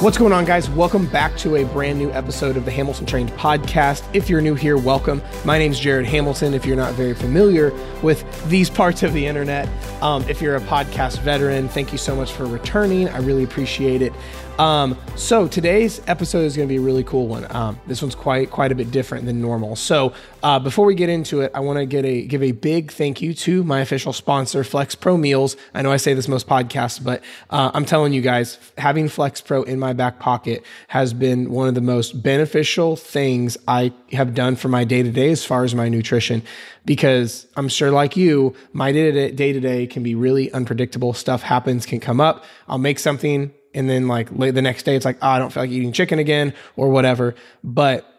What's going on, guys? Welcome back to a brand new episode of the Hamilton Trained podcast. If you're new here, welcome. My name's Jared Hamilton. If you're not very familiar with these parts of the internet, um, if you're a podcast veteran, thank you so much for returning. I really appreciate it. Um, so today's episode is going to be a really cool one. Um, this one's quite quite a bit different than normal. So uh, before we get into it, I want to get a give a big thank you to my official sponsor, Flex Pro Meals. I know I say this most podcasts, but uh, I'm telling you guys, having Flex Pro in my back pocket has been one of the most beneficial things I have done for my day to day as far as my nutrition. Because I'm sure, like you, my day to day can be really unpredictable. Stuff happens, can come up. I'll make something and then like late the next day it's like oh, i don't feel like eating chicken again or whatever but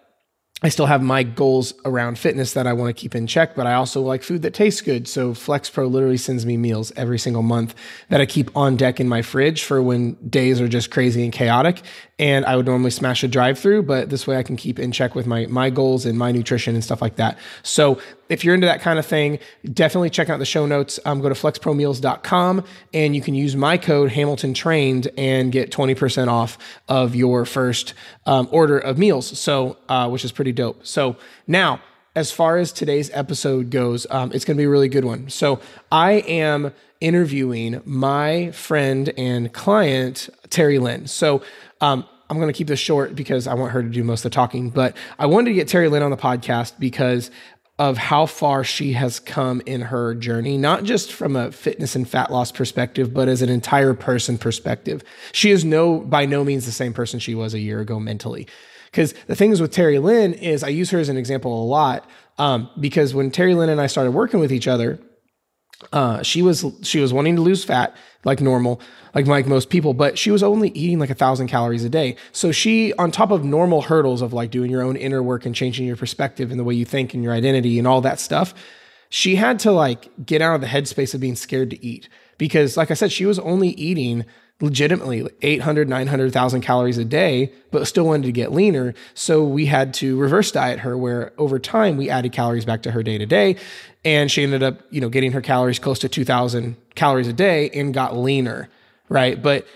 I still have my goals around fitness that I want to keep in check, but I also like food that tastes good. So Flex Pro literally sends me meals every single month that I keep on deck in my fridge for when days are just crazy and chaotic. And I would normally smash a drive through, but this way I can keep in check with my, my goals and my nutrition and stuff like that. So if you're into that kind of thing, definitely check out the show notes. Um, go to flexpromeals.com and you can use my code Hamilton Trained and get 20% off of your first um, order of meals. So, uh, which is pretty dope. So now, as far as today's episode goes, um, it's going to be a really good one. So I am interviewing my friend and client, TeriLynn. So um, I'm going to keep this short because I want her to do most of the talking, but I wanted to get TeriLynn on the podcast because of how far she has come in her journey, not just from a fitness and fat loss perspective, but as an entire person perspective. She is no by no means the same person she was a year ago mentally. Because the things with TeriLynn is I use her as an example a lot um, because when TeriLynn and I started working with each other, uh, she was she was wanting to lose fat like normal, like like most people, but she was only eating like a thousand calories a day. So she, on top of normal hurdles of like doing your own inner work and changing your perspective and the way you think and your identity and all that stuff, she had to like get out of the headspace of being scared to eat because, like I said, she was only eating legitimately 800, 900,000 calories a day, but still wanted to get leaner. So we had to reverse diet her where over time we added calories back to her day to day. And she ended up, you know, getting her calories close to 2000 calories a day and got leaner. Right. But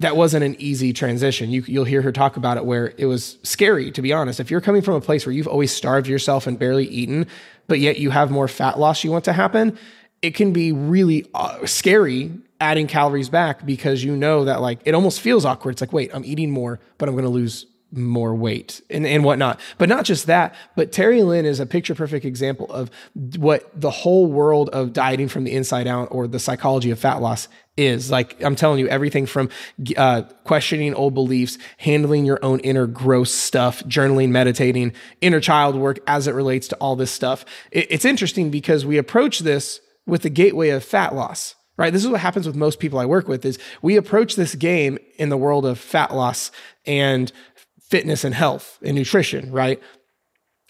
that wasn't an easy transition. You, you'll hear her talk about it where it was scary, to be honest. If you're coming from a place where you've always starved yourself and barely eaten, but yet you have more fat loss you want to happen, it can be really uh, scary adding calories back because you know that like it almost feels awkward. It's like, wait, I'm eating more, but I'm going to lose more weight and, and whatnot. But not just that, but TeriLynn is a picture perfect example of what the whole world of dieting from the inside out or the psychology of fat loss is. Like I'm telling you, everything from uh, questioning old beliefs, handling your own inner gross stuff, journaling, meditating, inner child work as it relates to all this stuff. It, it's interesting because we approach this with the gateway of fat loss right? This is what happens with most people i work with is we approach this game in the world of fat loss and fitness and health and nutrition right?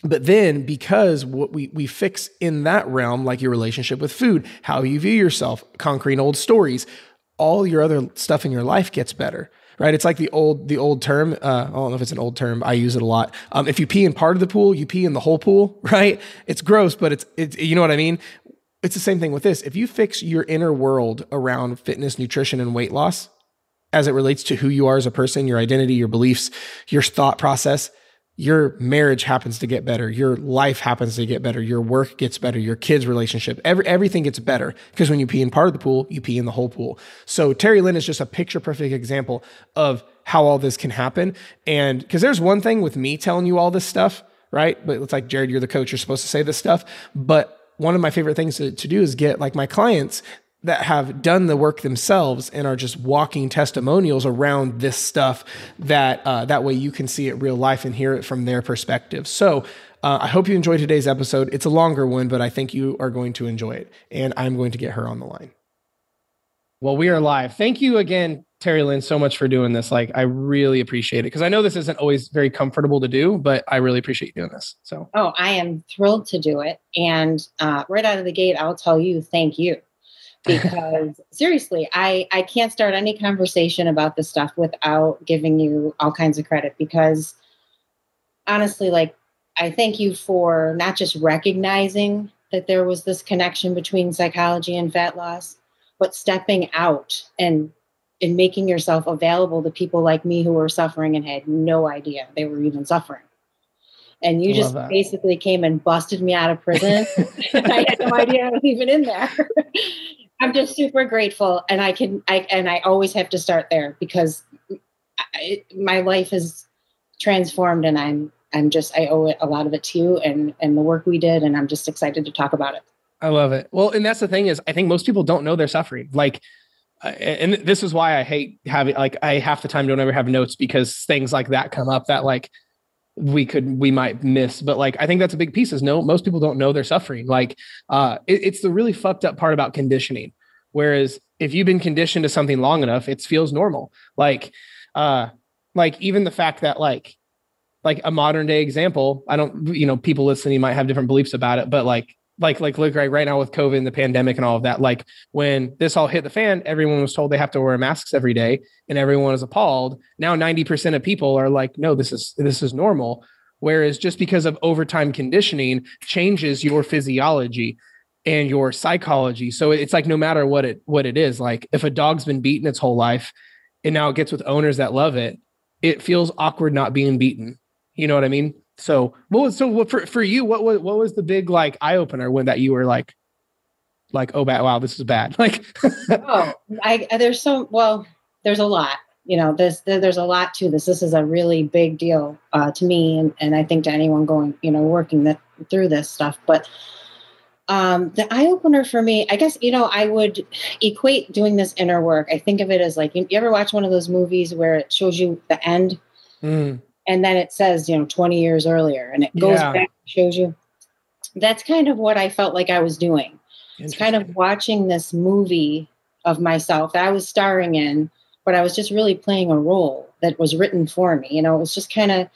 But then because what we, we fix in that realm like your relationship with food how you view yourself conquering old stories all your other stuff in your life gets better right? It's like the old the old term uh, i don't know if it's an old term i use it a lot. Um, if you pee in part of the pool you pee in the whole pool right? It's gross but it's, it's you know what i mean it's the same thing with this. If you fix your inner world around fitness, nutrition, and weight loss as it relates to who you are as a person, your identity, your beliefs, your thought process, your marriage happens to get better. Your life happens to get better. Your work gets better. Your kids' relationship, every, everything gets better. Because when you pee in part of the pool, you pee in the whole pool. So TeriLynn is just a picture perfect example of how all this can happen. And because there's one thing with me telling you all this stuff, right? But it's like, Jared, you're the coach. You're supposed to say this stuff. But one of my favorite things to, to do is get like my clients that have done the work themselves and are just walking testimonials around this stuff that uh, that way you can see it real life and hear it from their perspective. So uh, i hope you enjoyed today's episode. It's a longer one but i think you are going to enjoy it and i'm going to get her on the line. Well we are live. Thank you again TeriLynn, so much for doing this. Like, I really appreciate it because I know this isn't always very comfortable to do, but I really appreciate you doing this. So, oh, I am thrilled to do it. And uh, right out of the gate, I'll tell you, thank you. Because seriously, I, I can't start any conversation about this stuff without giving you all kinds of credit because honestly, like, I thank you for not just recognizing that there was this connection between psychology and fat loss, but stepping out and in making yourself available to people like me who were suffering and had no idea they were even suffering. And you just basically came and busted me out of prison. I had no idea I was even in there. I'm just super grateful, and I can I and I always have to start there because I, my life is transformed, and I'm I'm just I owe it a lot of it to you and and the work we did, and I'm just excited to talk about it. I love it. Well, and that's the thing is, I think most people don't know they're suffering. Like and this is why I hate having like I half the time don't ever have notes because things like that come up that like we could we might miss. But like i think that's a big piece is no most people don't know they're suffering. Like uh it, it's the really fucked up part about conditioning. Whereas if you've been conditioned to something long enough it feels normal. Like uh like even the fact that like like a modern day example i don't you know people listening might have different beliefs about it but like like like look right right now with COVID and the pandemic and all of that. Like when this all hit the fan, everyone was told they have to wear masks every day, and everyone is appalled. Now ninety percent of people are like, no, this is this is normal. Whereas just because of overtime conditioning changes your physiology and your psychology. So it's like no matter what it what it is, like if a dog's been beaten its whole life and now it gets with owners that love it, it feels awkward not being beaten. You know what I mean? So what was so what, for for you? What was what was the big like eye opener when that you were like, like oh bad wow this is bad like oh I there's so well there's a lot you know there's there's a lot to this this is a really big deal uh, to me and, and I think to anyone going you know working that through this stuff but um, the eye opener for me, I guess, you know, I would equate doing this inner work. I think of it as like, you, you ever watch one of those movies where it shows you the end? Mm and then it says you know 20 years earlier and it goes yeah. back shows you. That's kind of what i felt like i was doing. It's kind of watching this movie of myself that i was starring in but i was just really playing a role that was written for me. You know it was just kind of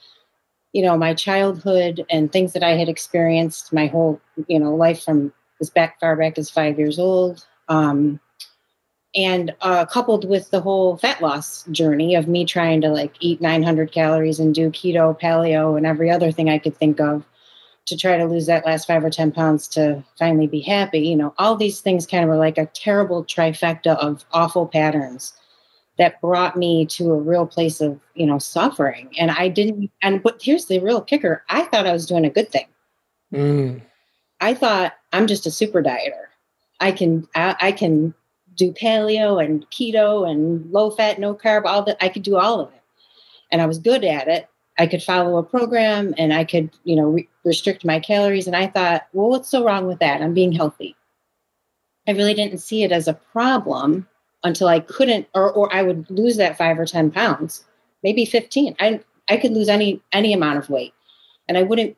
you know my childhood and things that i had experienced my whole you know life from as back far back as five years old. Um, and uh, coupled with the whole fat loss journey of me trying to like eat 900 calories and do keto paleo and every other thing i could think of to try to lose that last five or ten pounds to finally be happy you know all these things kind of were like a terrible trifecta of awful patterns that brought me to a real place of you know suffering. And i didn't and but here's the real kicker. I thought i was doing a good thing. Mm. i thought i'm just a super dieter. I can I, I can do paleo and keto and low fat, no carb, all that. I could do all of it. And I was good at it. I could follow a program and I could, you know, re- restrict my calories. And I thought, well, what's so wrong with that? I'm being healthy. I really didn't see it as a problem until I couldn't, or, or I would lose that five or 10 pounds, maybe 15. I, I could lose any, any amount of weight and I wouldn't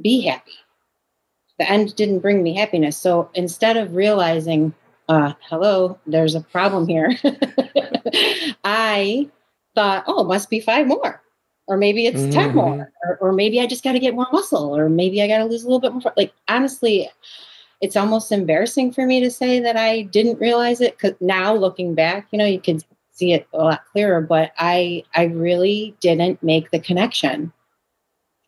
be happy. The end didn't bring me happiness. So instead of realizing uh, hello, there's a problem here. I thought, oh, it must be five more. Or maybe it's mm-hmm. 10 more. Or, or maybe I just got to get more muscle. Or maybe I got to lose a little bit more. Like, honestly, it's almost embarrassing for me to say that I didn't realize it. Because now looking back, you know, you can see it a lot clearer. But I, I really didn't make the connection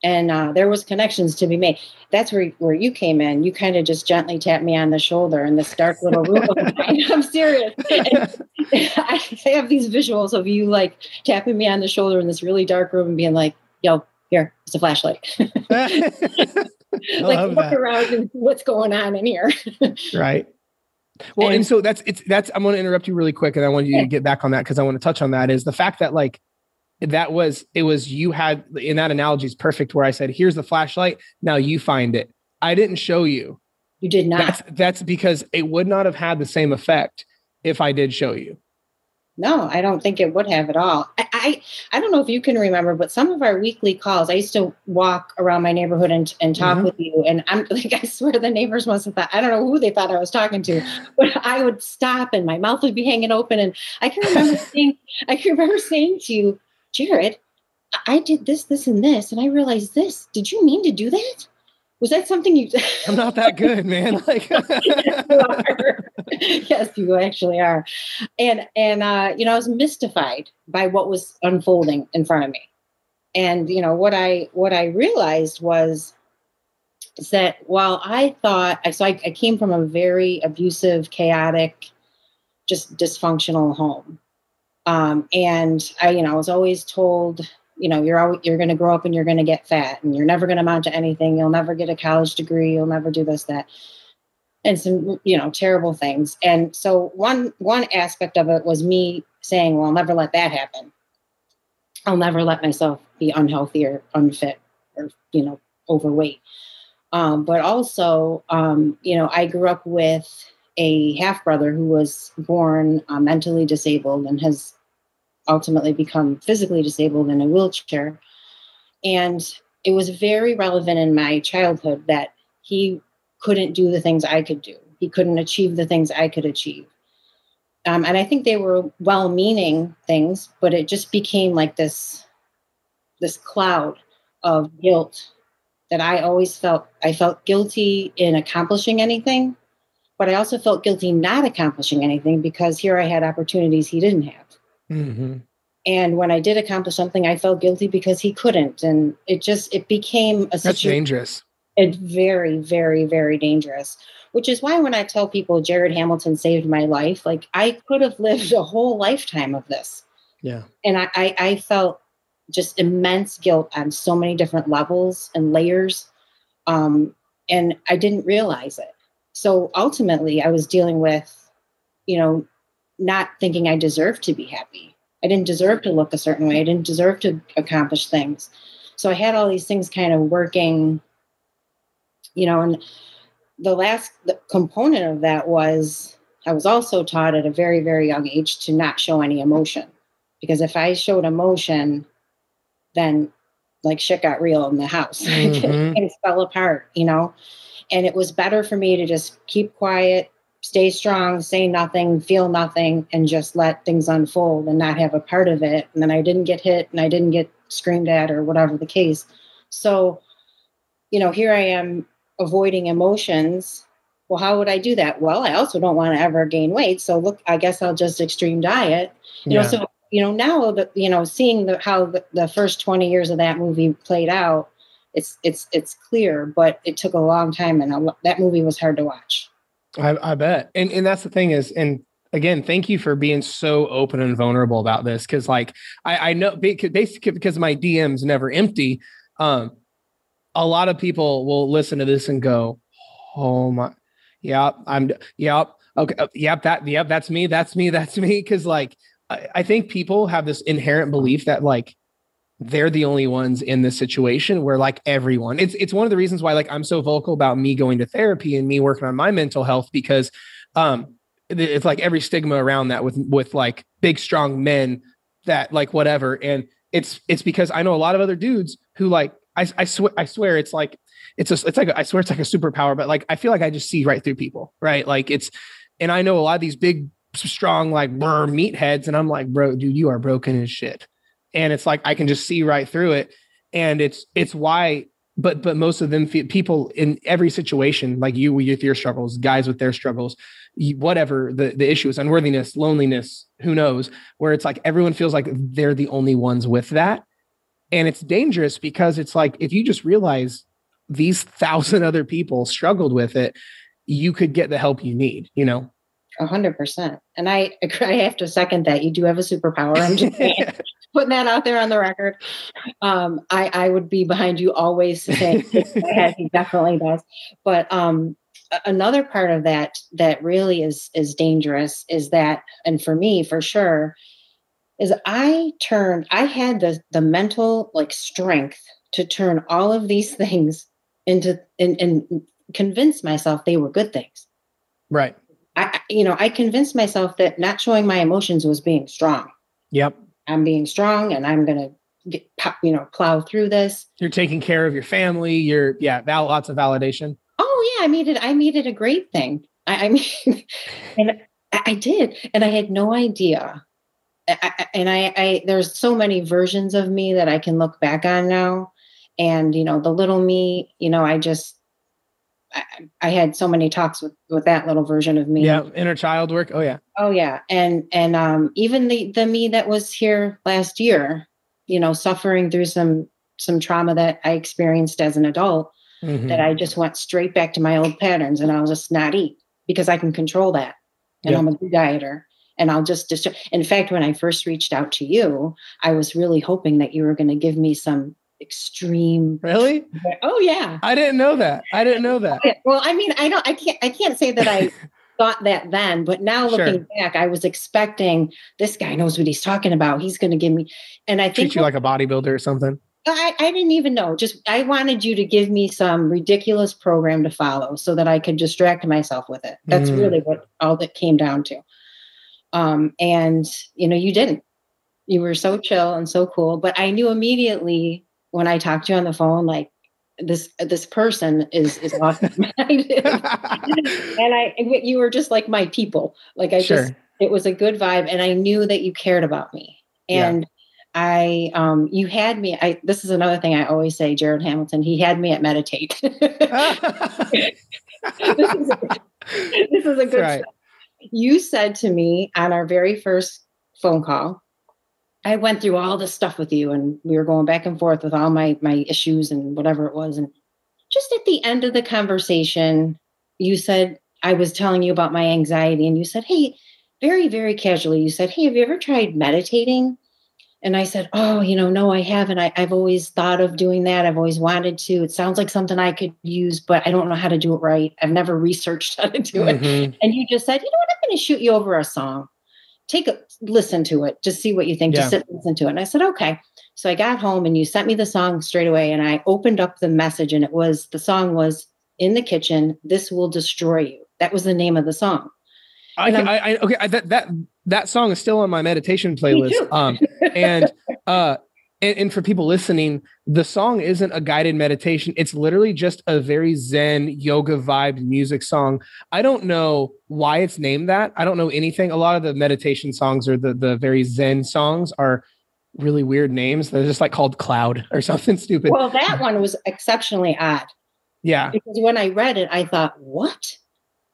and uh, there was connections to be made. That's where where you came in. You kind of just gently tapped me on the shoulder in this dark little room. I'm serious. I have these visuals of you like tapping me on the shoulder in this really dark room and being like, "Yo, here, it's a flashlight." like look around and see what's going on in here. right. Well, and, and, so that's it's that's I'm going to interrupt you really quick, and I want you to get back on that because I want to touch on that. Is the fact that like that was it was you had in that analogy is perfect where I said, here's the flashlight. Now you find it. I didn't show you. You did not. That's, that's because it would not have had the same effect if I did show you. No, I don't think it would have at all. I, I, I don't know if you can remember, but some of our weekly calls, I used to walk around my neighborhood and, and talk mm-hmm. with you. And I'm like, I swear the neighbors must have thought, I don't know who they thought I was talking to, but I would stop and my mouth would be hanging open. And I can remember saying, I can remember saying to you, Jared, I did this, this, and this, and I realized this. Did you mean to do that? Was that something you? I'm not that good, man. Like, yes, you, yes, you actually are. And and uh, you know, I was mystified by what was unfolding in front of me. And you know what I what I realized was is that while I thought so, I, I came from a very abusive, chaotic, just dysfunctional home Um, and I, you know, I was always told, you know, you're always, you're going to grow up and you're going to get fat and you're never going to amount to anything. You'll never get a college degree. You'll never do this, that, and some, you know, terrible things. And so one, one aspect of it was me saying, well, I'll never let that happen. I'll never let myself be unhealthy or unfit or, you know, overweight. Um, but also, um, you know, I grew up with a half brother who was born uh, mentally disabled and has ultimately become physically disabled in a wheelchair. And it was very relevant in my childhood that he couldn't do the things I could do. He couldn't achieve the things I could achieve. Um, and I think they were well-meaning things, but it just became like this this cloud of guilt that I always felt. I felt guilty in accomplishing anything, but I also felt guilty not accomplishing anything because here I had opportunities he didn't have. Mm-hmm. And when I did accomplish something, I felt guilty because he couldn't, and it just it became a that's situ- dangerous. It's very, very, very dangerous. Which is why when I tell people Jared Hamilton saved my life, like I could have lived a whole lifetime of this. Yeah. And I, I, I felt just immense guilt on so many different levels and layers. Um, and I didn't realize it. So ultimately, I was dealing with, you know, not thinking I deserved to be happy. I didn't deserve to look a certain way. I didn't deserve to accomplish things. So I had all these things kind of working, you know, and the last component of that was I was also taught at a very, very young age to not show any emotion. Because if I showed emotion, then like shit got real in the house. Mm-hmm. Things fell apart, you know? And it was better for me to just keep quiet, stay strong, say nothing, feel nothing, and just let things unfold and not have a part of it. And then I didn't get hit and I didn't get screamed at or whatever the case. So, you know, here I am avoiding emotions. Well, how would I do that? Well, I also don't want to ever gain weight. So look, I guess I'll just extreme diet. You yeah. know, so you know, now that you know, seeing the, how the, the first 20 years of that movie played out, it's it's it's clear, but it took a long time, and I, that movie was hard to watch. I, I bet, and and that's the thing is, and again, thank you for being so open and vulnerable about this, because like I, I know basically because my DMs never empty. Um, a lot of people will listen to this and go, "Oh my, yeah, I'm, yep, okay, uh, yep, that, yep, that's me, that's me, that's me," because like I, I think people have this inherent belief that like they're the only ones in this situation where like everyone it's it's one of the reasons why like I'm so vocal about me going to therapy and me working on my mental health because um it's like every stigma around that with with like big strong men that like whatever. And it's it's because I know a lot of other dudes who like I I swear I swear it's like it's a it's like a, I swear it's like a superpower but like I feel like I just see right through people right? Like it's and I know a lot of these big strong like brr, meatheads and I'm like bro dude you are broken as shit and it's like I can just see right through it. And it's it's why, but but most of them people in every situation, like you with your struggles, guys with their struggles, whatever the the issue is, unworthiness, loneliness, who knows, where it's like everyone feels like they're the only ones with that, and it's dangerous because it's like if you just realize these thousand other people struggled with it, you could get the help you need. You know. A hundred percent. And I, I have to second that. You do have a superpower. I'm just saying putting that out there on the record. Um, I, I would be behind you always saying he definitely does. But um, another part of that that really is is dangerous is that, and for me for sure, is I turned. I had the the mental like strength to turn all of these things into and, and convince myself they were good things. Right. I, you know, I convinced myself that not showing my emotions was being strong. Yep. I'm being strong and I'm going to get, you know, plow through this. You're taking care of your family. You're, yeah, val- lots of validation. Oh yeah. I made it, I made it a great thing. I, I mean, and I, I, did, and I had no idea. I, and I, I, there's so many versions of me that I can look back on now. And, you know, the little me, you know, I just, I, I, had so many talks with with that little version of me. Yeah, inner child work. Oh yeah. Oh yeah, and and um, even the the me that was here last year, you know, suffering through some some trauma that I experienced as an adult, mm-hmm. that I just went straight back to my old patterns, and I'll just not eat because I can control that, and I'm a good dieter, and I'll just just in fact when I first reached out to you, I was really hoping that you were going to give me some extreme Really? Oh yeah. I didn't know that. I didn't know that. Well, I mean, I don't I can't I can't say that I thought that then, but now Sure. looking back, I was expecting this guy knows what he's talking about. He's going to give me and I think Treat you like a bodybuilder or something. I, I didn't even know. Just I wanted you to give me some ridiculous program to follow so that I could distract myself with it. That's Mm. really what all that came down to. Um, and you know, you didn't. You were so chill and so cool. But I knew immediately when I talked to you on the phone, like this this person is is awesome. And I you were just like my people. Like I just it was a good vibe and i knew that you cared about me Yeah. and i um you had me i this is another thing i always say jared hamilton he had me at meditate this, is a, this is a good right. you said to me on our very first phone call i went through all this stuff with you and we were going back and forth with all my my issues and whatever it was. And just at the end of the conversation you said i was telling you about my anxiety and you said hey very very casually you said hey have you ever tried meditating? And i said oh you know no i haven't. I, i've always thought of doing that. I've always wanted to. It sounds like something i could use but i don't know how to do it right. I've never researched how to do it. Mhm. and you just said, you know what, I'm going to shoot you over a song. Take a listen to it, just see what you think. Just sit and listen to it. And I said, okay. So I got home and you sent me the song straight away. And I opened up the message and it was the song was in the kitchen. This will destroy you. That was the name of the song. I, I, I okay. I, that that that song is still on my meditation playlist. Um, and uh, and, and for people listening, the song isn't a guided meditation. It's literally just a very Zen yoga vibe music song. I don't know why it's named that. I don't know anything. A lot of the meditation songs or the the very Zen songs are really weird names. They're just like called Cloud or something stupid. well, that one was exceptionally odd yeah. because when I read it, I thought, what?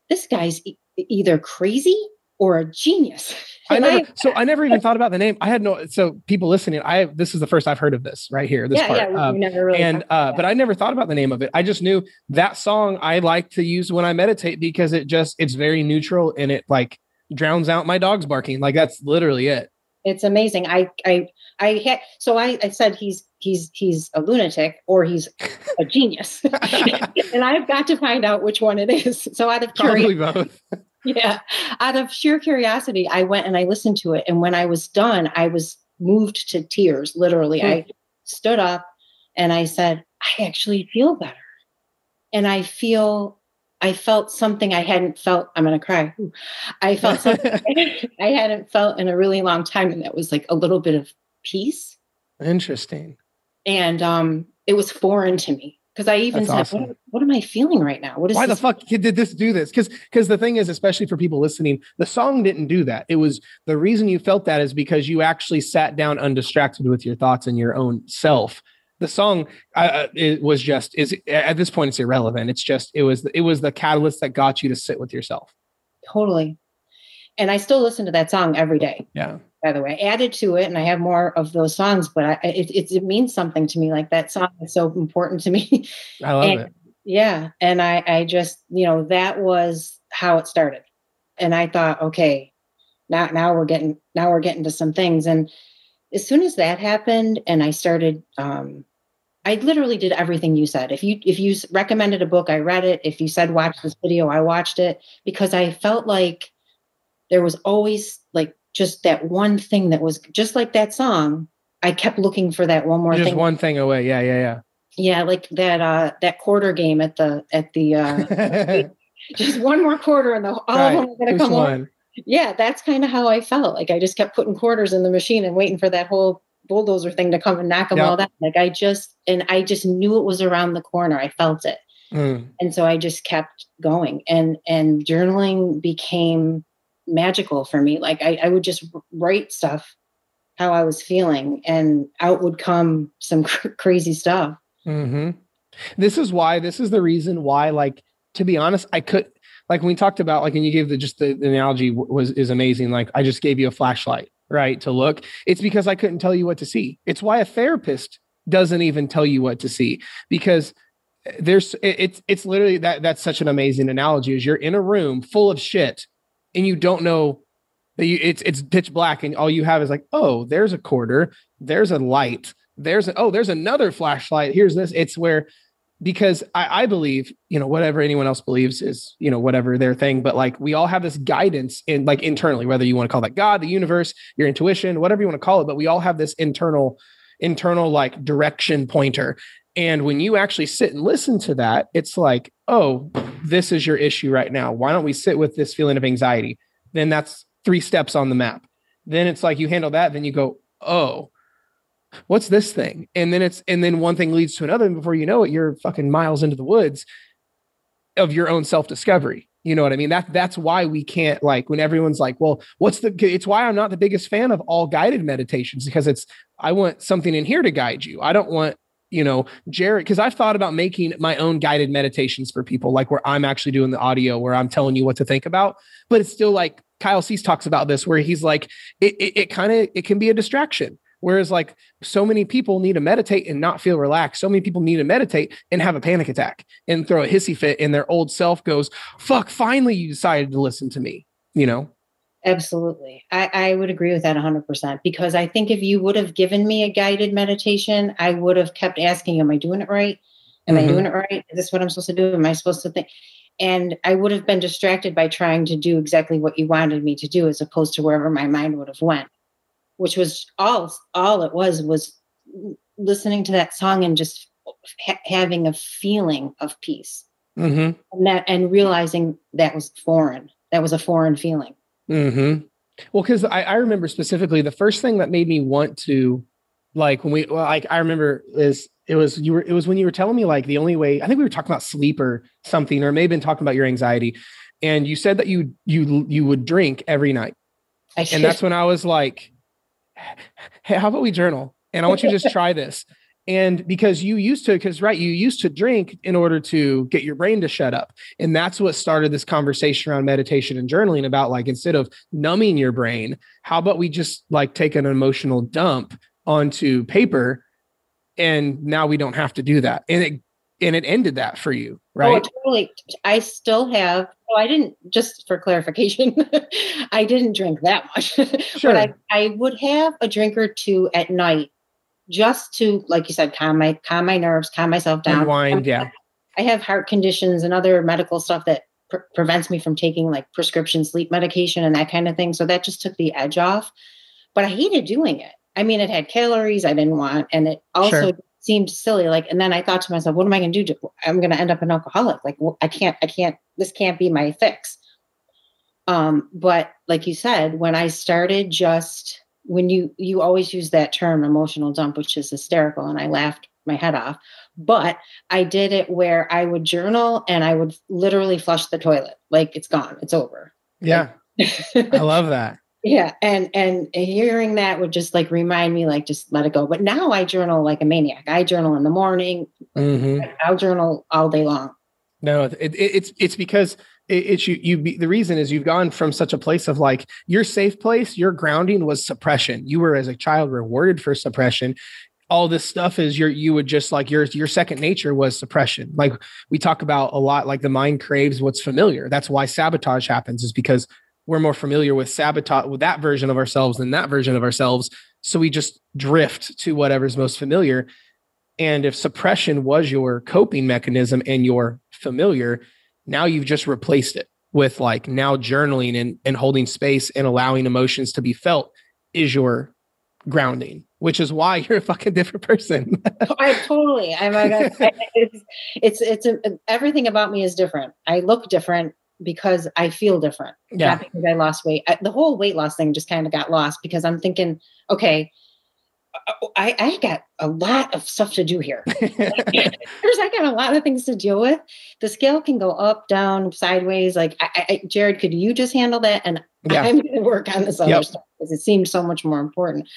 This guy's e- either crazy or a genius. I never, so I never even thought about the name. I had no, so people listening, I, this is the first I've heard of this right here, this yeah, part. yeah, Um, never really. and uh but i never thought about the name of it i just knew that song i like to use when i meditate because it just it's very neutral and it like drowns out my dogs barking like that's literally it it's amazing. I I I had so I, I said he's he's he's a lunatic or he's a genius, and I've got to find out which one it is. So out of probably curiosity, both yeah, out of sheer curiosity, I went and I listened to it, and when I was done, I was moved to tears. Literally, Hmm. I stood up and I said, "I actually feel better," and I feel. I felt something I hadn't felt. I'm going to cry. I felt something I hadn't felt in a really long time, and that was like a little bit of peace. interesting And um, it was foreign to me because I even That's said, awesome. what, "What am I feeling right now? What is why the fuck did this do this because because the thing is especially for people listening the song didn't do that it was the reason you felt that is because you actually sat down undistracted with your thoughts and your own self the song uh, it was just is at this point it's irrelevant it's just it was it was the catalyst that got you to sit with yourself Totally. And I still listen to that song every day. yeah By the way, I added to it, and I have more of those songs. But I, it, it, it means something to me. Like that song is so important to me. i love And- it yeah, and I, I just, you know, that was how it started. And I thought, okay, now, now we're getting, now we're getting to some things. And as soon as that happened, and I started, um, I literally did everything you said. If you, if you recommended a book, I read it. If you said watch this video, I watched it because I felt like there was always like just that one thing that was just like that song. I kept looking for that one more just thing. Just one thing away yeah yeah yeah, Yeah, like that, uh, that quarter game at the, at the, uh, just one more quarter and the, all Right. of them are Who's come won? Yeah, that's kind of how I felt. Like I just kept putting quarters in the machine and waiting for that whole bulldozer thing to come and knock them Yep. all down. Like I just, and I just knew it was around the corner. I felt it. Mm. And so I just kept going and, and journaling became magical for me. Like I, I would just write stuff how I was feeling and out would come some cr- crazy stuff. hmm This is why. This is the reason why. Like to be honest, I could like when we talked about like and you gave the just the, the analogy was is amazing. Like I just gave you a flashlight, right, to look. It's because I couldn't tell you what to see. It's why a therapist doesn't even tell you what to see because there's it- it's it's literally that that's such an amazing analogy is you're in a room full of shit and you don't know that You, it's it's pitch black, and all you have is like, oh, there's a quarter, there's a light, there's a, oh, there's another flashlight. Here's this. It's where because I, I believe, you know, whatever anyone else believes is, you know, whatever their thing, but like we all have this guidance in like internally, whether you want to call that God, the universe, your intuition, whatever you want to call it, but we all have this internal, internal like direction pointer. And when you actually sit and listen to that, it's like, oh, this is your issue right now. Why don't we sit with this feeling of anxiety? Then that's three steps on the map. Then it's like you handle that, then you go, oh, what's this thing? And then it's and then one thing leads to another. And before you know it, you're fucking miles into the woods of your own self-discovery. You know what I mean? That that's why we can't like when everyone's like, well, what's the it's why I'm not the biggest fan of all guided meditations because it's I want something in here to guide you. I don't want you know, Jared, because I've thought about making my own guided meditations for people, like where I'm actually doing the audio, where I'm telling you what to think about. But it's still like Kyle Cease talks about this, where he's like, it, it, it kind of it can be a distraction. Whereas, like, so many people need to meditate and not feel relaxed. So many people need to meditate and have a panic attack and throw a hissy fit, and their old self goes, "Fuck! Finally, you decided to listen to me." You know. Absolutely. I, I would agree with that 100% because I think if you would have given me a guided meditation, I would have kept asking, Am I doing it right? Am mm-hmm. I doing it right? Is this what I'm supposed to do? Am I supposed to think? And I would have been distracted by trying to do exactly what you wanted me to do as opposed to wherever my mind would have went which was all all it was was listening to that song and just ha- having a feeling of peace mm-hmm. and that and realizing that was foreign that was a foreign feeling mm-hmm. well because I, I remember specifically the first thing that made me want to like when we well like i remember is it was you were it was when you were telling me like the only way i think we were talking about sleep or something or maybe been talking about your anxiety and you said that you you you would drink every night and that's when i was like hey, how about we journal? And I want you to just try this. And because you used to, because right, you used to drink in order to get your brain to shut up. And that's what started this conversation around meditation and journaling about like instead of numbing your brain, how about we just like take an emotional dump onto paper and now we don't have to do that. And it and it ended that for you, oh, right? Oh, totally. I still have. Oh, I didn't. Just for clarification, I didn't drink that much, sure. but I, I would have a drink or two at night, just to, like you said, calm my calm my nerves, calm myself down. Unwind, yeah. I have heart conditions and other medical stuff that pre- prevents me from taking like prescription sleep medication and that kind of thing. So that just took the edge off. But I hated doing it. I mean, it had calories I didn't want, and it also sure seemed silly. Like, and then I thought to myself, what am I going to do? I'm going to end up an alcoholic. Like, I can't, I can't, this can't be my fix. Um, but like you said, when I started just, when you, you always use that term emotional dump, which is hysterical. And I laughed my head off, but I did it where I would journal and I would literally flush the toilet. Like it's gone, it's over. Yeah. I love that yeah and and hearing that would just like remind me like just let it go but now i journal like a maniac i journal in the morning mm-hmm. i'll journal all day long no it, it, it's it's because it, it's you you be, the reason is you've gone from such a place of like your safe place your grounding was suppression you were as a child rewarded for suppression all this stuff is your you would just like your your second nature was suppression like we talk about a lot like the mind craves what's familiar that's why sabotage happens is because we're more familiar with sabotage with that version of ourselves than that version of ourselves. So we just drift to whatever's most familiar. And if suppression was your coping mechanism and your familiar, now you've just replaced it with like now journaling and, and holding space and allowing emotions to be felt is your grounding, which is why you're a fucking different person. I totally. I'm like, it's, it's, it's a, everything about me is different. I look different because I feel different. Yeah. Not because I lost weight. I, the whole weight loss thing just kind of got lost because I'm thinking, okay, uh, I, I got a lot of stuff to do here. There's I got a lot of things to deal with. The scale can go up, down, sideways. Like I, I, Jared, could you just handle that? And yeah. I'm going to work on this other yep. stuff because it seemed so much more important.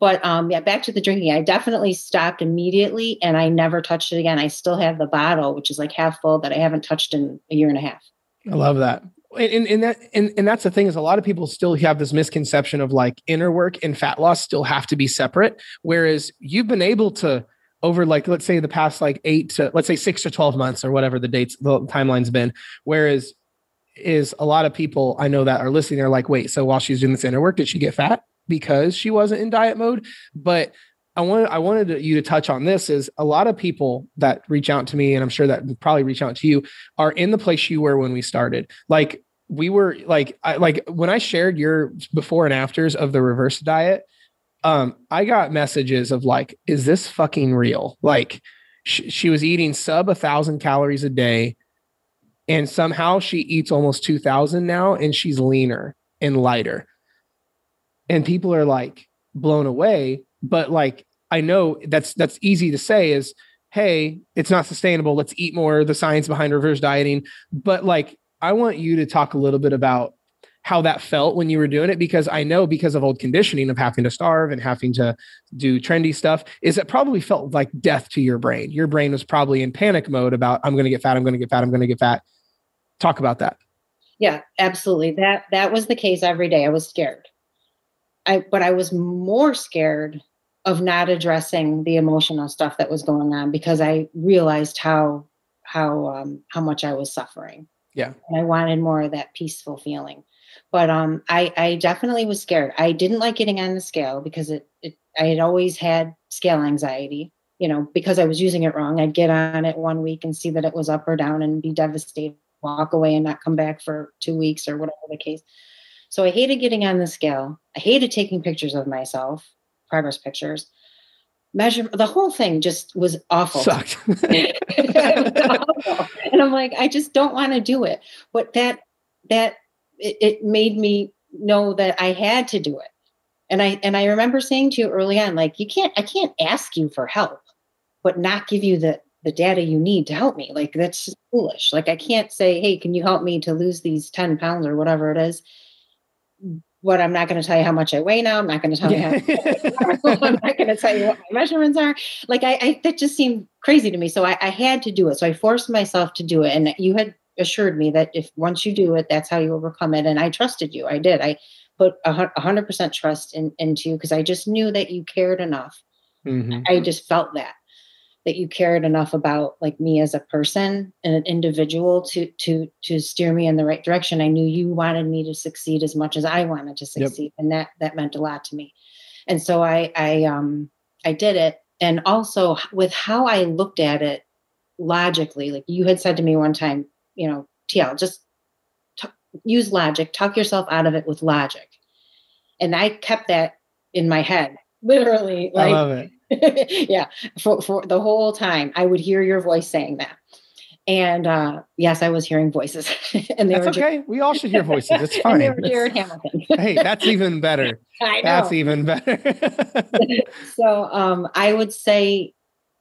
But um, yeah, back to the drinking. I definitely stopped immediately, and I never touched it again. I still have the bottle, which is like half full, that I haven't touched in a year and a half. I love that. And, and that and, and that's the thing is a lot of people still have this misconception of like inner work and fat loss still have to be separate. Whereas you've been able to over like let's say the past like eight to let's say six to 12 months or whatever the dates the timeline's been. Whereas is a lot of people I know that are listening are like, wait, so while she's doing this inner work, did she get fat because she wasn't in diet mode? But I wanted I wanted you to touch on this is a lot of people that reach out to me, and I'm sure that probably reach out to you, are in the place you were when we started. Like we were like I like when I shared your before and afters of the reverse diet, um, I got messages of like, is this fucking real? Like sh- she was eating sub a thousand calories a day, and somehow she eats almost two thousand now, and she's leaner and lighter. And people are like blown away, but like I know that's that's easy to say is, hey, it's not sustainable. Let's eat more. The science behind reverse dieting, but like I want you to talk a little bit about how that felt when you were doing it because I know because of old conditioning of having to starve and having to do trendy stuff is it probably felt like death to your brain. Your brain was probably in panic mode about I'm going to get fat, I'm going to get fat, I'm going to get fat. Talk about that. Yeah, absolutely. That that was the case every day. I was scared. I but I was more scared of not addressing the emotional stuff that was going on because I realized how how um, how much I was suffering. Yeah, and I wanted more of that peaceful feeling. But um, I I definitely was scared. I didn't like getting on the scale because it, it I had always had scale anxiety. You know, because I was using it wrong. I'd get on it one week and see that it was up or down and be devastated, walk away and not come back for two weeks or whatever the case. So I hated getting on the scale. I hated taking pictures of myself progress pictures. Measure the whole thing just was awful. Sucked. awful. And I'm like, I just don't want to do it. But that that it, it made me know that I had to do it. And I and I remember saying to you early on, like, you can't, I can't ask you for help, but not give you the the data you need to help me. Like that's foolish. Like I can't say, hey, can you help me to lose these 10 pounds or whatever it is? What I'm not going to tell you how much I weigh now. I'm not going to tell yeah. you. How, I'm not going to tell you what my measurements are. Like I, I, that just seemed crazy to me. So I, I, had to do it. So I forced myself to do it. And you had assured me that if once you do it, that's how you overcome it. And I trusted you. I did. I put a hundred percent trust in, into you because I just knew that you cared enough. Mm-hmm. I just felt that that you cared enough about like me as a person and an individual to to to steer me in the right direction i knew you wanted me to succeed as much as i wanted to succeed yep. and that that meant a lot to me. And so i i um i did it. And also with how i looked at it logically like you had said to me one time you know tl just t- use logic talk yourself out of it with logic. And i kept that in my head literally like I love it yeah, for, for the whole time, I would hear your voice saying that. And uh, yes, I was hearing voices. and they that's were okay. Just, we all should hear voices. It's fine. they were Hamilton. hey, that's even better. I know. That's even better. so um, I would say,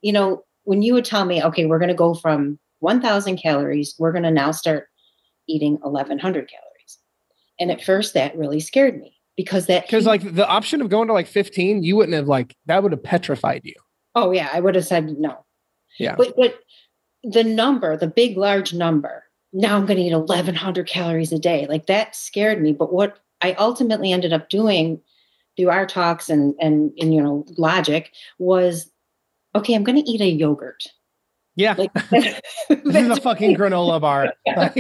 you know, when you would tell me, okay, we're going to go from 1,000 calories, we're going to now start eating 1,100 calories. And at first, that really scared me because that because like the option of going to like 15 you wouldn't have like that would have petrified you. Oh yeah i would have said no. Yeah. But but the number the big large number now i'm going to eat 1100 calories a day. Like that scared me. But what i ultimately ended up doing through our talks and and, and you know logic was okay i'm going to eat a yogurt yeah. Like, this is a fucking granola bar. like,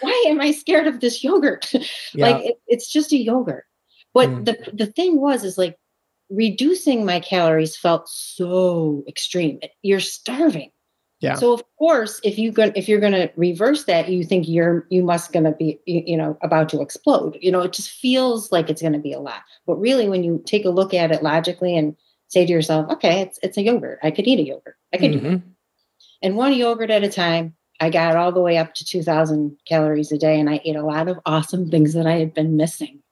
why am I scared of this yogurt? Yeah. Like it, it's just a yogurt. But mm. the the thing was is like reducing my calories felt so extreme. You're starving. Yeah. So of course, if you going if you're going to reverse that, you think you're you must going to be you know about to explode. You know, it just feels like it's going to be a lot. But really, when you take a look at it logically and say to yourself, okay, it's it's a yogurt. I could eat a yogurt. I could mm-hmm. do it. And one yogurt at a time. I got all the way up to 2000 calories a day and I ate a lot of awesome things that I had been missing.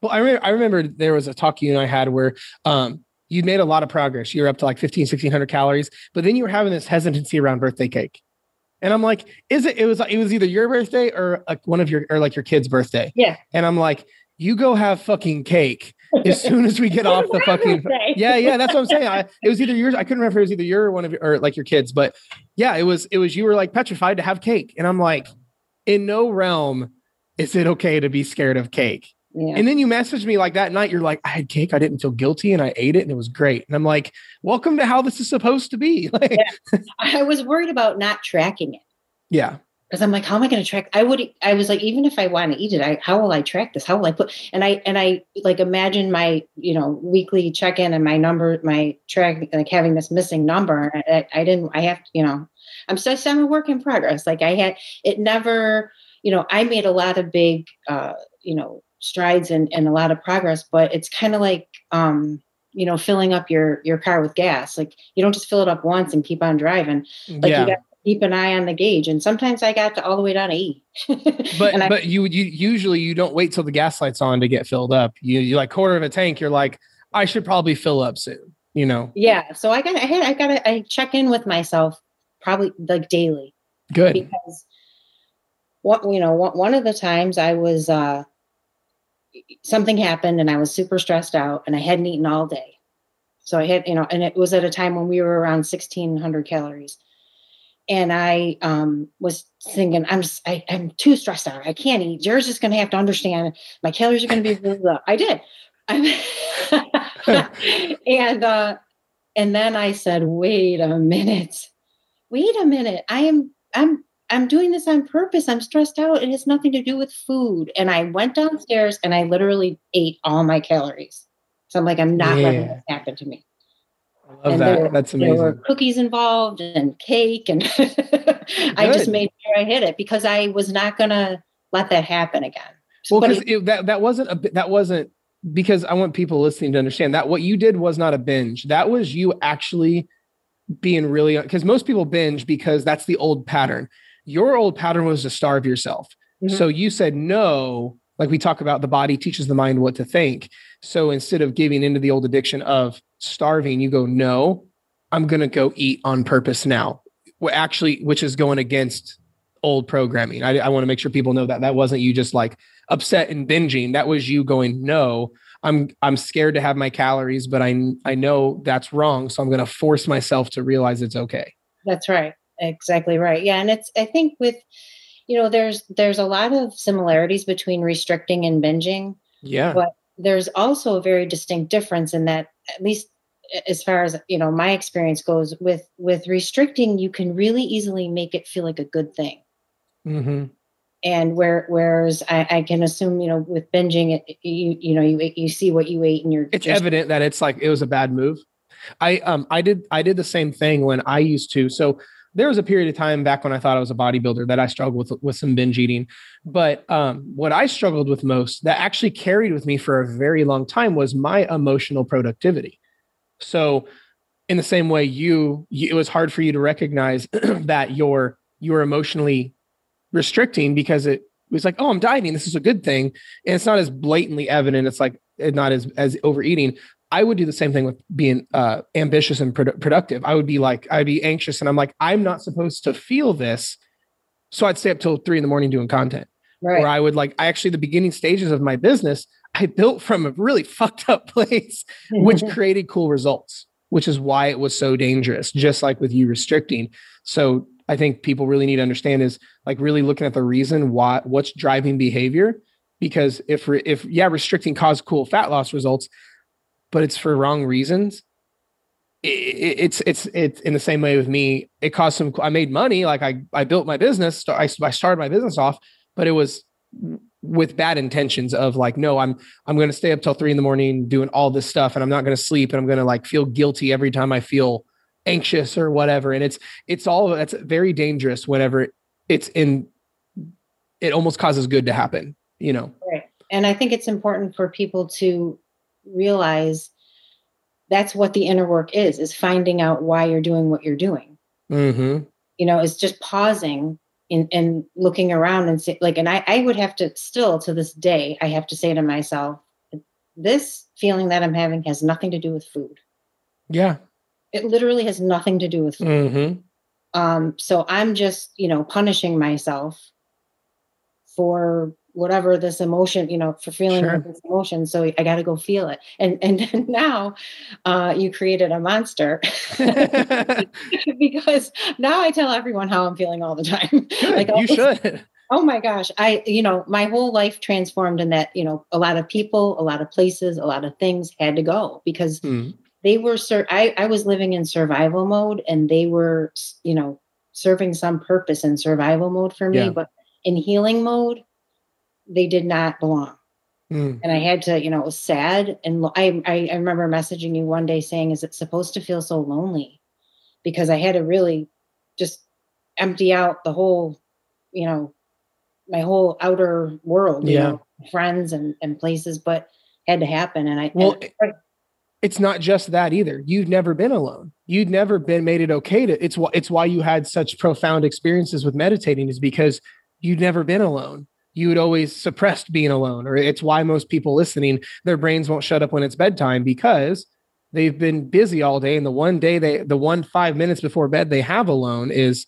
Well, I, re- I remember there was a talk you and I had where um, you made a lot of progress. You were up to like 15, 1600 calories, but then you were having this hesitancy around birthday cake. And I'm like, is it, it was, it was either your birthday or like one of your, or like your kid's birthday. Yeah. And I'm like, you go have fucking cake as soon as we get off the fucking yeah yeah that's what i'm saying I, it was either yours i couldn't remember if it was either your or one of your or like your kids but yeah it was it was you were like petrified to have cake and i'm like in no realm is it okay to be scared of cake yeah. And then you messaged me like that night. You're like, I had cake. I didn't feel guilty and I ate it and it was great. And I'm like, welcome to how this is supposed to be. Like, yeah. I was worried about not tracking it. Yeah. Because I'm like, how am I going to track? I would, I was like, even if I want to eat it, I, how will I track this? How will I put? And I, and I like imagine my, you know, weekly check in and my number, my track, like having this missing number. I, I didn't, I have you know, I'm such, I'm a work in progress. Like I had, it never, you know, I made a lot of big, uh, you know, strides and, and a lot of progress, but it's kind of like, um, you know, filling up your, your car with gas. Like you don't just fill it up once and keep on driving. Like yeah. you got keep an eye on the gauge. And sometimes I got to all the way down to E. but I, but you you usually you don't wait till the gas light's on to get filled up. You you like quarter of a tank. You're like, I should probably fill up soon. You know. Yeah. So I got I had I got to I check in with myself probably like daily. Good. Because what you know one, one of the times I was uh something happened and I was super stressed out and I hadn't eaten all day. So I had, you know, and it was at a time when we were around 1600 calories and I um, was thinking, I'm just, I, am too stressed out. I can't eat. Jared's just going to have to understand my calories are going to be really low. I did, and uh, and then I said, wait a minute, wait a minute. I am, I'm, I'm doing this on purpose. I'm stressed out. It has nothing to do with food. And I went downstairs and I literally ate all my calories. So I'm like, I'm not yeah. letting this happen to me. I love and that. There, That's amazing. There were cookies involved and cake, and I just made sure I hit it because I was not going to let that happen again. Well, because that that wasn't a that wasn't because I want people listening to understand that what you did was not a binge. That was you actually being really because most people binge because that's the old pattern. Your old pattern was to starve yourself. Mm-hmm. So you said no, like we talk about the body teaches the mind what to think. So instead of giving into the old addiction of starving, you go, no, I'm going to go eat on purpose now. Well, actually, which is going against old programming. I, I want to make sure people know that that wasn't you just like upset and binging. That was you going, no, I'm I'm scared to have my calories, but I I know that's wrong, so I'm going to force myself to realize it's okay. That's right. Exactly right. Yeah, and it's I think with you know there's there's a lot of similarities between restricting and binging. Yeah. But there's also a very distinct difference in that at least as far as you know my experience goes with with restricting you can really easily make it feel like a good thing. Mm-hmm. and where whereas I, I, can assume you know with binging it you you know you you see what you ate and you're it's evident that it's like it was a bad move. I um i did i did the same thing when i used to. So there was a period of time back when I thought I was a bodybuilder that I struggled with with some binge eating. But um, what I struggled with most that actually carried with me for a very long time was my emotional productivity. So, in the same way, you, you it was hard for you to recognize that you're you're emotionally restricting because it was like, oh, I'm dieting. This is a good thing, and it's not as blatantly evident. It's like not as as overeating. I would do the same thing with being uh, ambitious and produ- productive. I would be like, I'd be anxious, and I'm like, I'm not supposed to feel this, so I'd stay up till three in the morning doing content. Right. Or I would like, I actually the beginning stages of my business, I built from a really fucked up place, which created cool results, which is why it was so dangerous. Just like with you restricting. So I think people really need to understand is like really looking at the reason why what's driving behavior. Because if if yeah, restricting caused cool fat loss results, but it's for wrong reasons. it's it's it's in the same way with me. It cost some. I made money. Like I I built my business. I I started my business off, but it was with bad intentions of like no i'm i'm going to stay up till three in the morning doing all this stuff and i'm not going to sleep and i'm going to like feel guilty every time i feel anxious or whatever and it's it's all that's very dangerous whenever it's in it almost causes good to happen you know right and i think it's important for people to realize that's what the inner work is is finding out why you're doing what you're doing mm-hmm. you know it's just pausing and, and looking around and say like and I, I would have to still to this day i have to say to myself this feeling that i'm having has nothing to do with food yeah it literally has nothing to do with food mm-hmm. um so i'm just you know punishing myself for whatever this emotion, you know, for feeling sure. this emotion. So I got to go feel it. And and now uh, you created a monster because now I tell everyone how I'm feeling all the time. Good, like you should. Oh my gosh. I, you know, my whole life transformed in that, you know, a lot of people, a lot of places, a lot of things had to go because hmm. they were, sur- I, I was living in survival mode and they were, you know, serving some purpose in survival mode for me, Yeah. but in healing mode, they did not belong. Mm. And I had to, you know, it was sad. And I, I, remember messaging you one day saying, "Is it supposed to feel so lonely?" Because I had to really just empty out the whole, you know, my whole outer world, you Yeah. know, friends and, and places, but had to happen. And I, Well, and- it's not just that either. You've never been alone. You'd never been made it okay to. It's why it's why you had such profound experiences with meditating is because you'd never been alone. You had always suppressed being alone, or it's why most people listening their brains won't shut up when it's bedtime because they've been busy all day, and the one day they, the one five minutes before bed they have alone is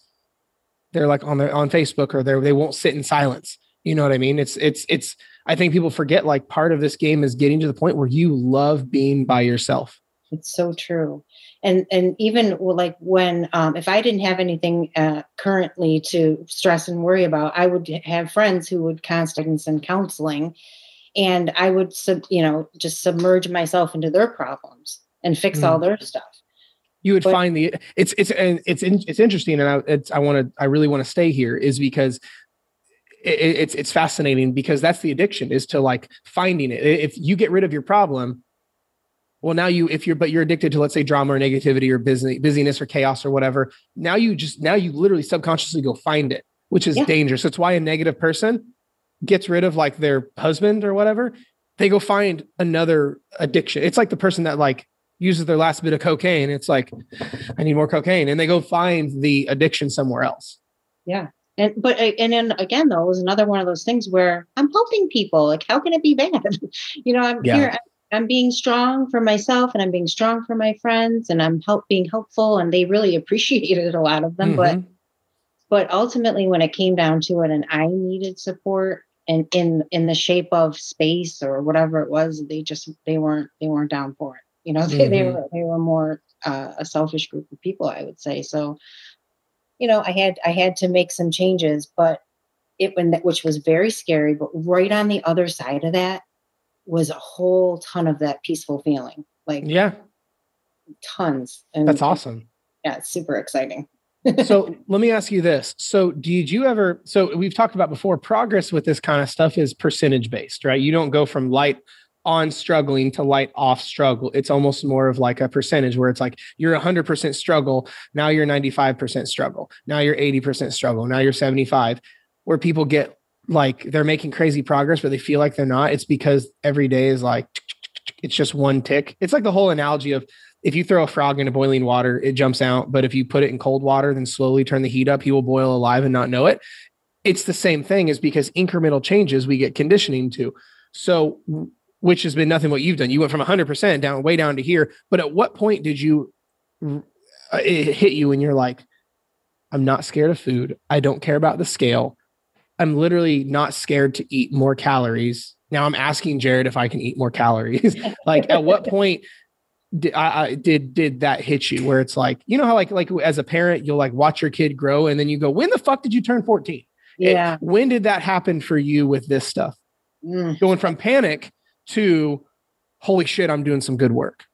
they're like on their on Facebook or they they won't sit in silence. You know what I mean? It's it's it's. I think people forget like part of this game is getting to the point where you love being by yourself. It's so true. And and even like when um, if I didn't have anything uh, currently to stress and worry about, I would have friends who would constantly and counseling, and I would sub, you know just submerge myself into their problems and fix all their stuff. You would But- find the it's it's and it's it's interesting, and I it's I want to I really want to stay here is because it, it's it's fascinating because that's the addiction is to like finding it. If you get rid of your problem, well now you if you're but you're addicted to let's say drama or negativity or busy, busyness or chaos or whatever. Now you just now you literally subconsciously go find it, which is Yeah. dangerous. It's why a negative person gets rid of like their husband or whatever. They go find another addiction. It's like the person that like uses their last bit of cocaine. It's like, I need more cocaine. And they go find the addiction somewhere else. Yeah. And but uh, and then again though it was another one of those things where I'm helping people. Like how can it be bad? you know, I'm Yeah. here. I'm- I'm being strong for myself and I'm being strong for my friends and I'm help being helpful and they really appreciated a lot of them. But Mhm. but ultimately when it came down to it and I needed support and in in the shape of space or whatever it was, they just they weren't they weren't down for it. You know, they, they Mhm. were they were more uh, a selfish group of people, I would say. So you know, I had I had to make some changes, but it when that which was very scary. But right on the other side of that was a whole ton of that peaceful feeling, like yeah, tons. And that's awesome. Yeah, it's super exciting. so let me ask you this. So did you ever, so we've talked about before, progress with this kind of stuff is percentage based, right? You don't go from light on struggling to light off struggle. It's almost more of like a percentage where it's like you're 100% struggle. Now you're 95% struggle. Now you're 80% struggle. Now you're 75. Where people get like they're making crazy progress, but they feel like they're not. It's because every day is like, it's just one tick. It's like the whole analogy of if you throw a frog into boiling water, it jumps out. But if you put it in cold water, then slowly turn the heat up, he will boil alive and not know it. It's the same thing is because incremental changes we get conditioning to. So, which has been nothing what you've done. You went from 100% down way down to here. But at what point did you, uh, it hit you and you're like, I'm not scared of food. I don't care about the scale. I'm literally not scared to eat more calories. Now I'm asking Jared if I can eat more calories. like at what point did I, I did did that hit you where it's like you know how like like as a parent you'll like watch your kid grow and then you go when the fuck did you turn 14 It- Yeah. when did that happen for you with this stuff Mm. going from panic to holy shit i'm doing some good work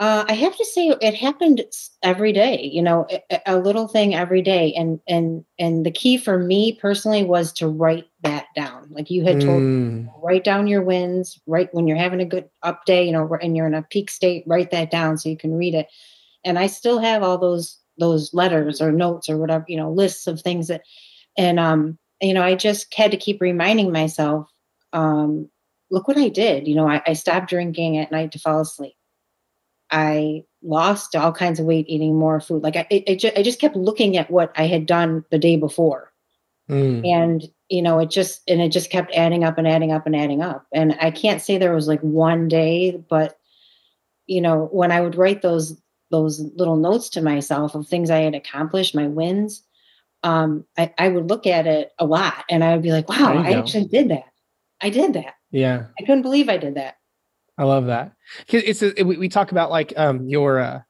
Uh, I have to say, it happened every day. You know, a, a little thing every day, and and and the key for me personally was to write that down. Like you had told, Mm, write down your wins. Right when you're having a good up day, you know, and you're in a peak state, write that down so you can read it. And I still have all those those letters or notes or whatever, you know, lists of things that, and um, you know, I just had to keep reminding myself, um, look what I did. You know, I, I stopped drinking at night to fall asleep. I lost all kinds of weight eating more food. Like I, it, it ju- I just kept looking at what I had done the day before, mm, and you know, it just and it just kept adding up and adding up and adding up. And I can't say there was like one day, but you know, when I would write those those little notes to myself of things I had accomplished, my wins, um, I, I would look at it a lot, and I would be like, "Wow, I go. actually did that. I did that. yeah I couldn't believe I did that." I love that. It's a, we, we talk about like um your uh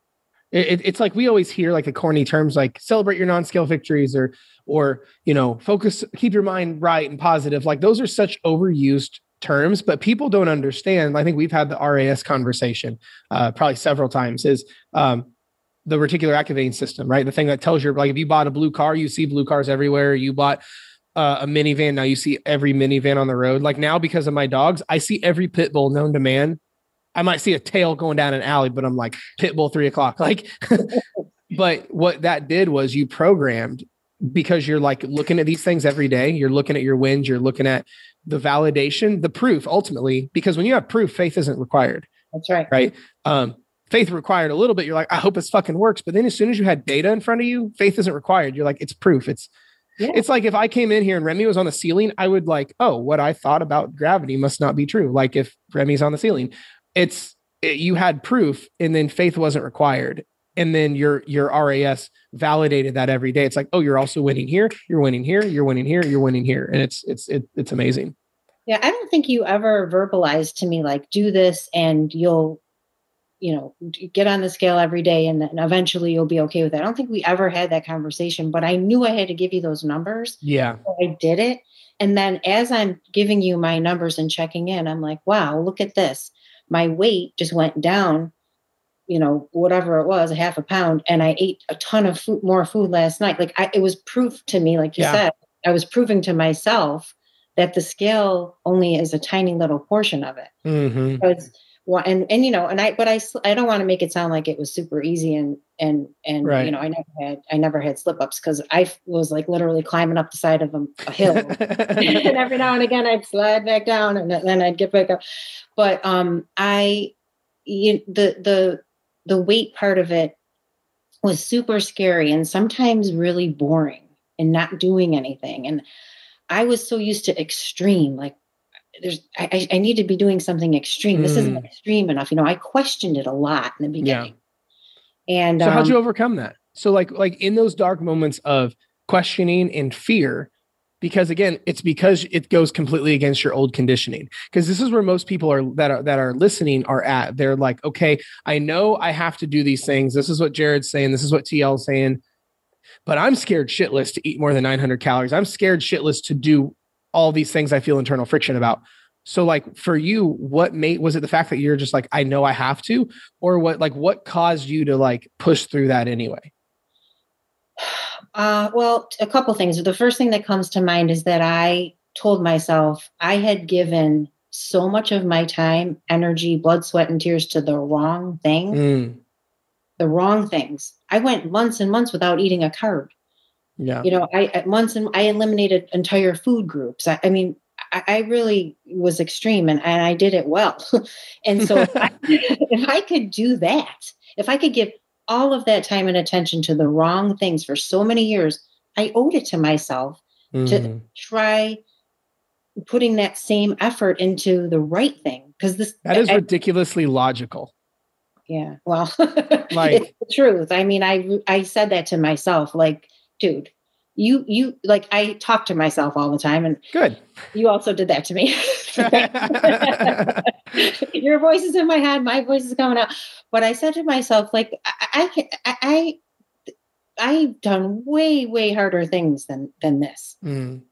it, it's like we always hear like the corny terms like celebrate your non-scale victories or or you know focus keep your mind right and positive like those are such overused terms but people don't understand i think we've had the ras conversation uh, probably several times is um, the reticular activating system, right? The thing that tells you, like, if you bought a blue car, you see blue cars everywhere. You bought uh, a minivan, now you see every minivan on the road. Like now, because of my dogs, I see every pit bull known to man. I might see a tail going down an alley, but I'm like pit bull three o'clock. Like, but what that did was you programmed because you're like looking at these things every day. You're looking at your wins. You're looking at the validation, the proof ultimately, because when you have proof, faith isn't required. That's right. Right. Um, faith required a little bit. You're like, I hope this fucking works. But then as soon as you had data in front of you, faith isn't required. You're like, it's proof. It's yeah. it's like if I came in here and Remy was on the ceiling, I would like, oh, what I thought about gravity must not be true. Like if Remy's on the ceiling, it's it, you had proof, and then faith wasn't required, and then your your RAS validated that every day. It's like, oh, you're also winning here, you're winning here, you're winning here, you're winning here, and it's it's it, it's amazing. Yeah, I don't think you ever verbalized to me like, do this and you'll you know get on the scale every day and then eventually you'll be okay with it. I don't think we ever had that conversation but i knew i had to give you those numbers. Yeah. So i did it. And then as i'm giving you my numbers and checking in i'm like wow look at this. My weight just went down you know whatever it was a half a pound and i ate a ton of food more food last night. Like I, it was proof to me like you yeah. said i was proving to myself that the scale only is a tiny little portion of it. Mm-hmm. Well, and and you know, and I, but I, I don't want to make it sound like it was super easy and and and right. you know, I never had, I never had slip ups because I was like literally climbing up the side of a, a hill, and every now and again I'd slide back down, and then I'd get back up. But um, I, you, the the the weight part of it was super scary and sometimes really boring and not doing anything, and I was so used to extreme, like there's I, I need to be doing something extreme. Mm. This isn't mm. extreme enough. You know, I questioned it a lot in the beginning. Yeah. And so um, how'd you overcome that? So like like in those dark moments of questioning and fear, because again, it's because it goes completely against your old conditioning. Because this is where most people are that are that are listening are at. They're like, okay, I know I have to do these things. This is what Jared's saying. This is what TL's saying. But I'm scared shitless to eat more than 900 calories. I'm scared shitless to do all these things I feel internal friction about. So like for you, what made was it the fact that you're just like, I know I have to, or what like what caused you to like push through that anyway? Uh well, a couple things. The first thing that comes to mind is that I told myself I had given so much of my time, energy, blood, sweat, and tears to the wrong thing. Mm. The wrong things. I went months and months without eating a carb. Yeah. You know, I at months and I eliminated entire food groups. I, I mean, I, I, really was extreme and, and I did it well. and so if, I, if I could do that, if I could give all of that time and attention to the wrong things for so many years, I owed it to myself mm. to mm-hmm. try putting that same effort into the right thing. Because this that is I, ridiculously logical. Yeah. Well, like it's the truth. I mean, I I said that to myself, like dude, you you like I talk to myself all the time and good. You also did that to me. Your voice is in my head, my voice is coming out. But I said to myself, like I I I, I have done way way harder things than than this. Mm.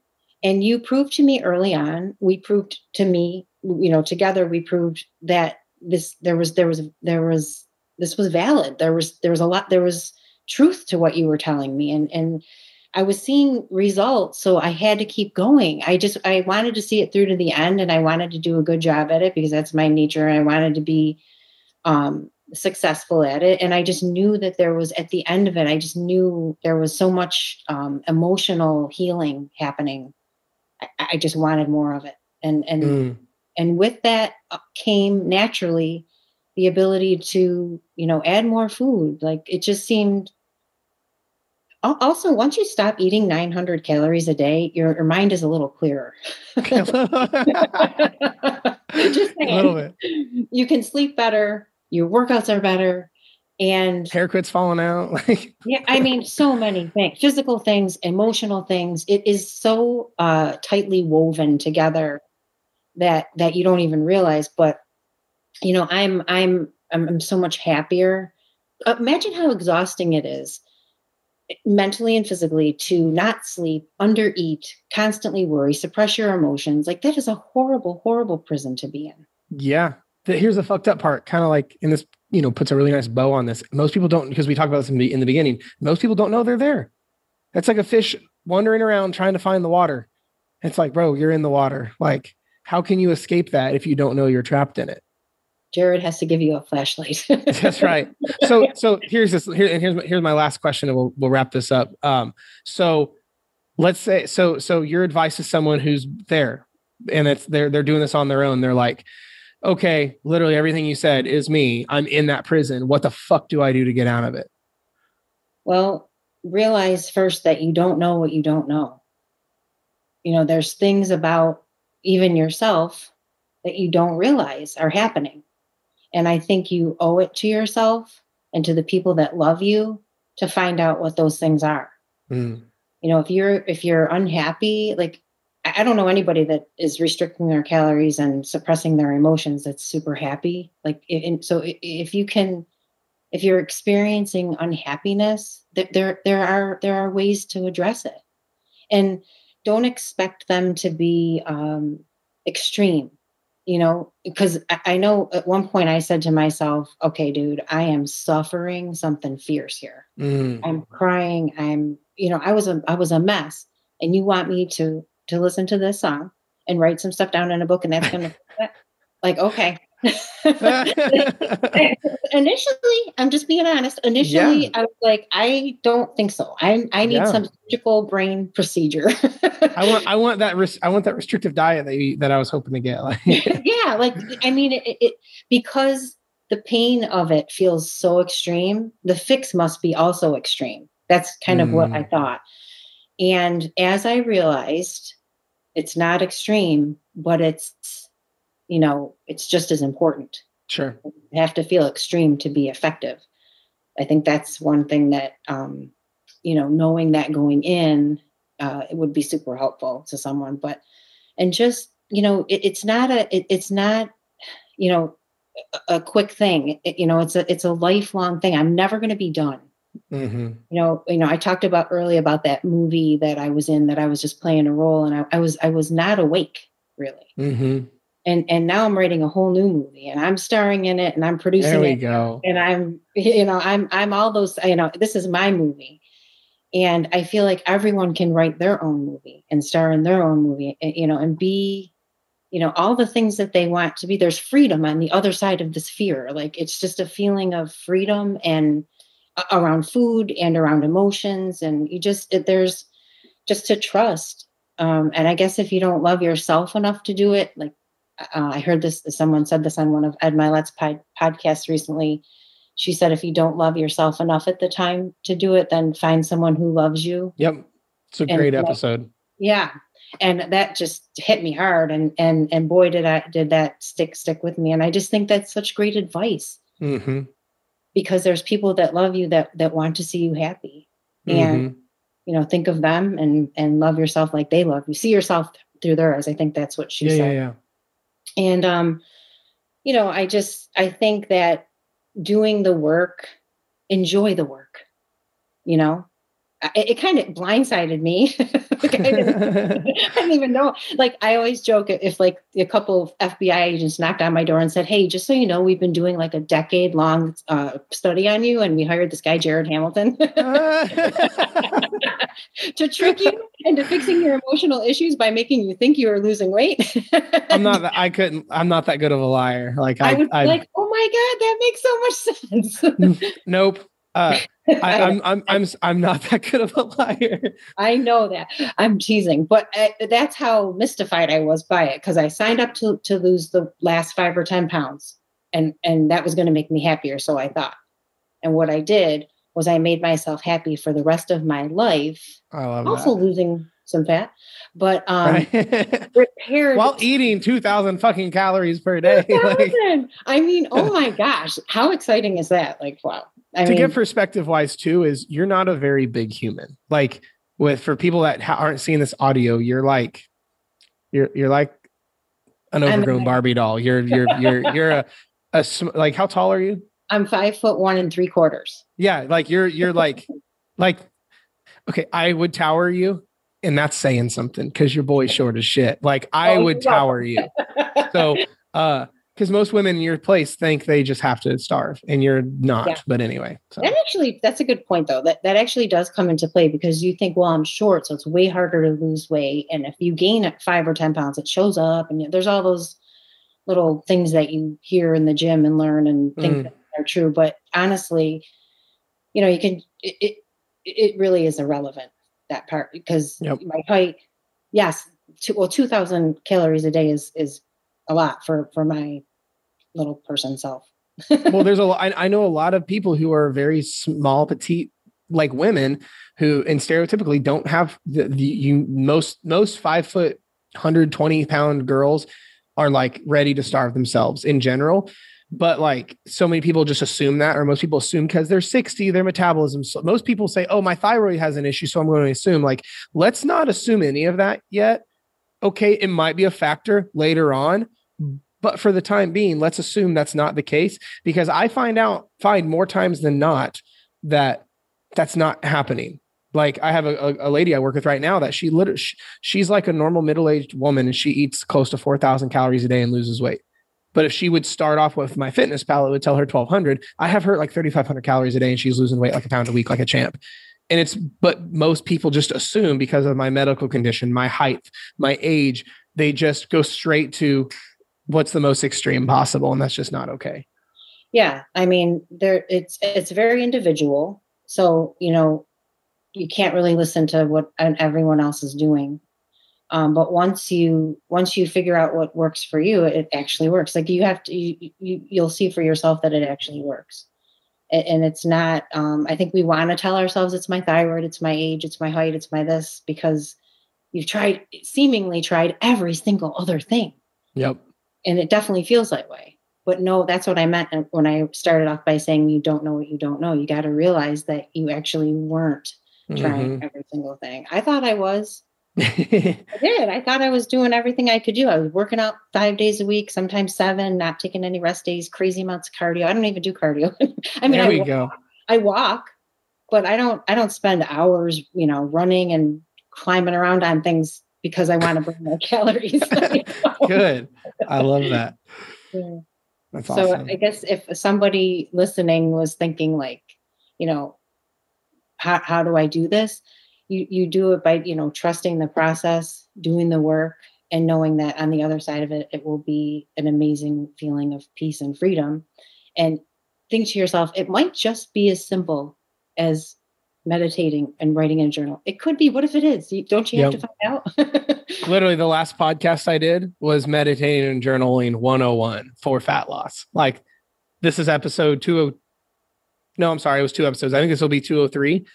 And you proved to me early on. We proved to me, you know, together we proved that this there was there was there was this was valid. There was there was a lot there was truth to what you were telling me and and I was seeing results so I had to keep going. I just I wanted to see it through to the end and I wanted to do a good job at it because that's my nature and I wanted to be um successful at it and I just knew that there was at the end of it I just knew there was so much um emotional healing happening. I, I just wanted more of it. And and mm. and with that uh, came naturally the ability to you know add more food like it just seemed also, once you stop eating 900 calories a day, your, your mind is a little clearer. Just saying. A little bit. You can sleep better. Your workouts are better. And hair quits falling out. yeah, I mean, so many things, physical things, emotional things. It is so uh, tightly woven together that that you don't even realize. But you know, I'm I'm I'm, I'm so much happier. Imagine how exhausting it is mentally and physically to not sleep, undereat, constantly worry, suppress your emotions. Like that is a horrible, horrible prison to be in. Yeah. Here's the fucked up part, kind of like in this you know puts a really nice bow on this. Most people don't because we talked about this in the, in the beginning. Most people don't know they're there. It's like a fish wandering around trying to find the water. It's like, bro, you're in the water. Like, how can you escape that if you don't know you're trapped in it? Jared has to give you a flashlight. That's right. So, so here's this. Here, and here's my, here's my last question, and we'll we'll wrap this up. Um, so, let's say, so so your advice to someone who's there, and it's they're they're doing this on their own. They're like, okay, literally everything you said is me. I'm in that prison. What the fuck do I do to get out of it? Well, realize first that you don't know what you don't know. You know, there's things about even yourself that you don't realize are happening. And I think you owe it to yourself and to the people that love you to find out what those things are. Mm. You know, if you're if you're unhappy, like I don't know anybody that is restricting their calories and suppressing their emotions that's super happy. Like, and so if you can, if you're experiencing unhappiness, there there are there are ways to address it, and don't expect them to be um, extreme you know, because I know at one point I said to myself, okay, dude, I am suffering something fierce here. Mm. I'm crying. I'm, you know, I was a I was a mess. And you want me to to listen to this song and write some stuff down in a book and that's gonna like, okay. initially, I'm just being honest. Initially, yeah. I was like, I don't think so. I I need yeah. some surgical brain procedure. I want I want that res- I want that restrictive diet that you, that I was hoping to get. Like yeah, like I mean, it, it because the pain of it feels so extreme. The fix must be also extreme. That's kind of what I mm. thought. And as I realized, it's not extreme, but it's you know, it's just as important. Sure. You have to feel extreme to be effective. I think that's one thing that, um, you know, knowing that going in, uh, it would be super helpful to someone. But, and just, you know, it, it's not a, it, it's not, you know, a, a quick thing. It, you know, it's a, it's a lifelong thing. I'm never going to be done. Mm-hmm. You know, you know, I talked about early about that movie that I was in that I was just playing a role and I, I was, I was not awake really. Mm-hmm and and now I'm writing a whole new movie and I'm starring in it and I'm producing there we it go. and I'm you know I'm I'm all those you know this is my movie. And I feel like everyone can write their own movie and star in their own movie eh, you know and be you know all the things that they want to be. There's freedom on the other side of this fear like it's just a feeling of freedom and uh, around food and around emotions. And you just it, there's just to trust. Um, and I guess if you don't love yourself enough to do it, like uh, I heard this, someone said this on one of Ed Mylett's pod, podcasts recently. She said, if you don't love yourself enough at the time to do it, then find someone who loves you. Yep. It's a great and, episode. Yeah. And that just hit me hard. And, and, and boy, did I, did that stick, stick with me. And I just think that's such great advice mm-hmm. because there's people that love you that, that want to see you happy and, mm-hmm. you know, think of them and, and love yourself like they love you. See yourself through theirs. I think that's what she yeah, said. Yeah, yeah. And, um, you know, I just, I think that doing the work, enjoy the work, you know, it, it kind of blindsided me. like I, didn't, I, didn't, even know. Like I always joke if like a couple of FBI agents knocked on my door and said, "Hey, just so you know, we've been doing like a decade long uh, study on you, and we hired this guy Jared Hamilton to trick you into fixing your emotional issues by making you think you are losing weight." I'm not. That, I couldn't. I'm not that good of a liar. Like I, I would I, like, oh my god, that makes so much sense. nope. Uh, I, am I'm, I'm I'm I'm not that good of a liar. I know that. I'm teasing, but I, uh, that's how mystified I was by it because I signed up to to lose the last five or ten pounds, and and that was going to make me happier. So I thought, and what I did was I made myself happy for the rest of my life. I love also that. losing some fat, but um, prepared while eating two thousand fucking calories per day. like, I mean, oh my gosh, how exciting is that? Like, wow. I to mean, get perspective wise too is you're not a very big human. Like with for people that ha- aren't seeing this audio, you're like you're you're like an overgrown Barbie doll. You're you're you're you're a a like how tall are you? I'm five foot one and three quarters. Yeah, like you're you're like like okay, I would tower you, and that's saying something because your boy's short as shit. Like I oh, would tower you. So uh because most women in your place think they just have to starve and you're not. Yeah. But anyway, so. that actually that's a good point though. That that actually does come into play because you think, well, I'm short, so it's way harder to lose weight, and if you gain five or ten pounds, it shows up, and there's all those little things that you hear in the gym and learn and think mm. that are true. But honestly, you know, you can it, it, it really is irrelevant that part because yep. my height, yes, two, well, two thousand calories a day is is a lot for for my little person self. well, there's a lot. I, I know a lot of people who are very small, petite, like women who, and stereotypically don't have the, the you most most five foot, 120 pound girls are like ready to starve themselves in general. But like so many people just assume that, or most people assume because they're 60, their metabolism. So most people say, oh, my thyroid has an issue. So I'm going to assume, like, let's not assume any of that yet. Okay, it might be a factor later on, but for the time being, let's assume that's not the case because I find out, find more times than not that that's not happening. Like I have a, a, lady I work with right now that she literally, she's like a normal middle-aged woman and she eats close to 4,000 calories a day and loses weight. But if she would start off with MyFitnessPal, it would tell her 1200. I have her like 3,500 calories a day and she's losing weight like a pound a week, like a champ. And it's, but most people just assume because of my medical condition, my height, my age, they just go straight to what's the most extreme possible and that's just not okay. Yeah i mean there it's it's very individual. So you know you can't really listen to what everyone else is doing. Um, but once you once you figure out what works for you it actually works. Like you have to you, you you'll see for yourself that it actually works. And, and it's not um, i think we want to tell ourselves it's my thyroid it's my age it's my height it's my this because you've tried seemingly tried every single other thing. Yep and it definitely feels that way. But no that's what i meant when i started off by saying you don't know what you don't know. You got to realize that you actually weren't trying mm-hmm. every single thing. I thought i was. I did. I thought i was doing everything i could do. I was working out five days a week sometimes seven not taking any rest days crazy amounts of cardio. I don't even do cardio. I mean there we I, go. I walk but i don't i don't spend hours you know running and climbing around on things because I want to burn more calories. Good. I love that. Yeah. That's so awesome. I guess if somebody listening was thinking like, you know, how, how do I do this? You you do it by, you know, trusting the process, doing the work, and knowing that on the other side of it, it will be an amazing feeling of peace and freedom. And think to yourself, it might just be as simple as meditating and writing in a journal. It could be. What if it is? Don't you have yep. to find out? Literally, the last podcast I did was meditating and journaling 101 for fat loss. Like, this is episode 20. No, I'm sorry. It was two episodes. I think this will be 203.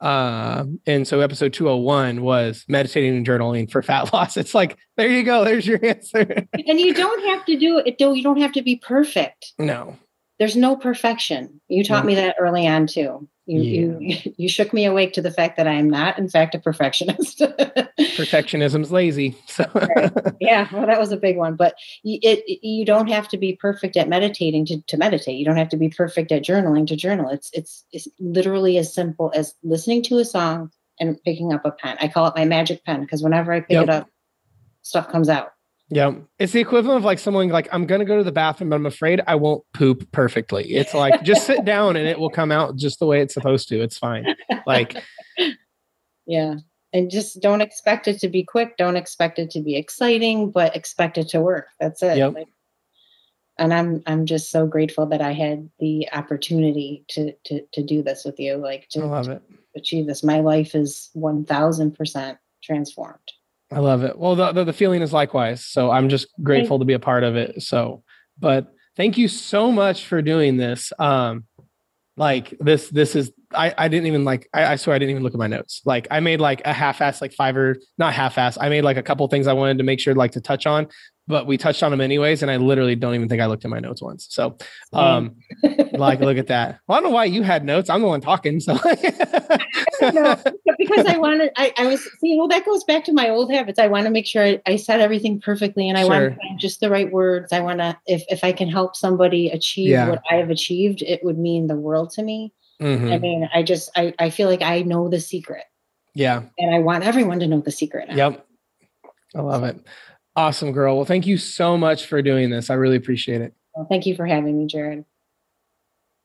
Uh, and so episode 201 was meditating and journaling for fat loss. It's like, there you go. There's your answer. and you don't have to do it. Though, you don't have to be perfect. No. There's no perfection. You taught no. me that early on too. You, yeah. you you shook me awake to the fact that I am not, in fact, a perfectionist. Perfectionism's lazy. So right. yeah, well, that was a big one. But it, it, you don't have to be perfect at meditating to, to meditate. You don't have to be perfect at journaling to journal. It's it's it's literally as simple as listening to a song and picking up a pen. I call it my magic pen because whenever I pick yep. it up, stuff comes out. Yeah. It's the equivalent of like someone like, I'm going to go to the bathroom, but I'm afraid I won't poop perfectly. It's like, just sit down and it will come out just the way it's supposed to. It's fine. Like, yeah. And just don't expect it to be quick. Don't expect it to be exciting, but expect it to work. That's it. Yep. Like, and I'm I'm just so grateful that I had the opportunity to to to do this with you. Like to, I love it. achieve this. My life is one thousand percent transformed. I love it. Well, the, the, the feeling is likewise. So I'm just grateful to be a part of it. So, but thank you so much for doing this. Um, like this, this is, I, I didn't even like, I, I swear I didn't even look at my notes. Like I made like a half ass, like five or not half ass. I made like a couple things I wanted to make sure like to touch on, but we touched on them anyways. And I literally don't even think I looked at my notes once. So, um, like, look at that. Well, I don't know why you had notes. I'm the one talking. So, no, because I wanted, I, I was seeing, well, that goes back to my old habits. I want to make sure I, I said everything perfectly and I sure. want to find just the right words. I want to, if, if I can help somebody achieve yeah. what I have achieved, it would mean the world to me. Mm-hmm. I mean, I just, I, I feel like I know the secret. Yeah. And I want everyone to know the secret. Now. Yep. I love it. Awesome, girl. Well, thank you so much for doing this. I really appreciate it. Well, thank you for having me, Jared.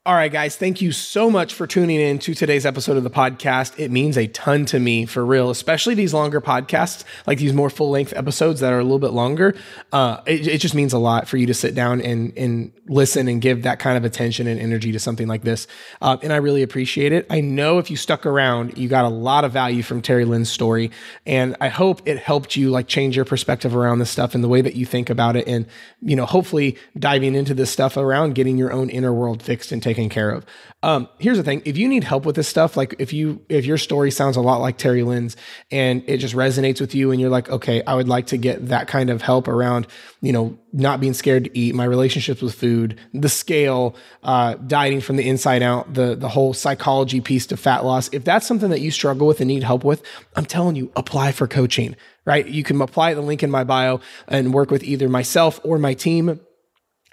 All right, guys, thank you so much for tuning in to today's episode of the podcast. It means a ton to me for real, especially these longer podcasts, like these more full length episodes that are a little bit longer. Uh, it, it, just means a lot for you to sit down and, and listen and give that kind of attention and energy to something like this. Uh, and I really appreciate it. I know if you stuck around, you got a lot of value from TeriLynn's story. And I hope it helped you like change your perspective around this stuff and the way that you think about it. And, you know, hopefully diving into this stuff around getting your own inner world fixed and taken taken care of. Um, here's the thing: if you need help with this stuff, like if you if your story sounds a lot like TeriLynn's and it just resonates with you, and you're like, okay, I would like to get that kind of help around, you know, not being scared to eat, my relationships with food, the scale, uh, dieting from the inside out, the the whole psychology piece to fat loss. If that's something that you struggle with and need help with, I'm telling you, apply for coaching. Right? You can apply the link in my bio and work with either myself or my team.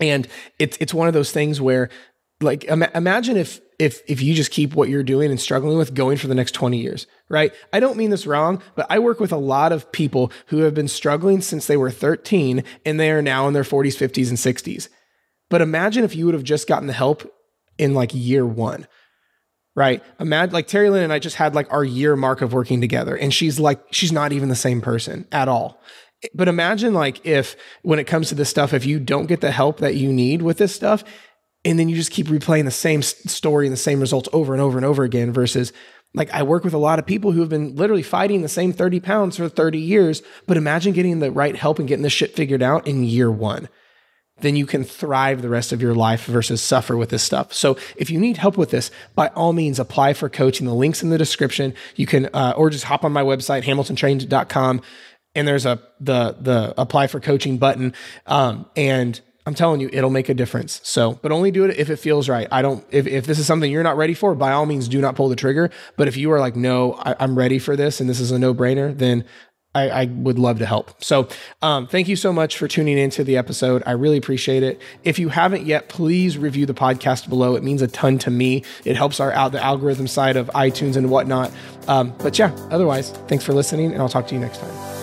And it's it's one of those things where like Im- imagine if if if you just keep what you're doing and struggling with going for the next 20 years right? I don't mean this wrong but i work with a lot of people who have been struggling since they were 13 and they are now in their 40s 50s and 60s but imagine if you would have just gotten the help in like year one right? Imagine like TeriLynn and i just had like our year mark of working together and she's like she's not even the same person at all. But imagine like if when it comes to this stuff if you don't get the help that you need with this stuff and then you just keep replaying the same story and the same results over and over and over again versus like I work with a lot of people who have been literally fighting the same 30 pounds for 30 years, but imagine getting the right help and getting this shit figured out in year one. Then you can thrive the rest of your life versus suffer with this stuff. So if you need help with this, by all means, apply for coaching. The link's in the description. You can, uh, or just hop on my website, hamiltontrained.com and there's a, the, the apply for coaching button. Um, and I'm telling you, it'll make a difference. So, but only do it if it feels right. I don't, if, if this is something you're not ready for, by all means, do not pull the trigger. But if you are like, no, I, am ready for this and this is a no brainer, then I, I, would love to help. So, um, thank you so much for tuning into the episode. I really appreciate it. If you haven't yet, please review the podcast below. It means a ton to me. It helps our out the algorithm side of iTunes and whatnot. Um, but yeah, otherwise, thanks for listening, and I'll talk to you next time.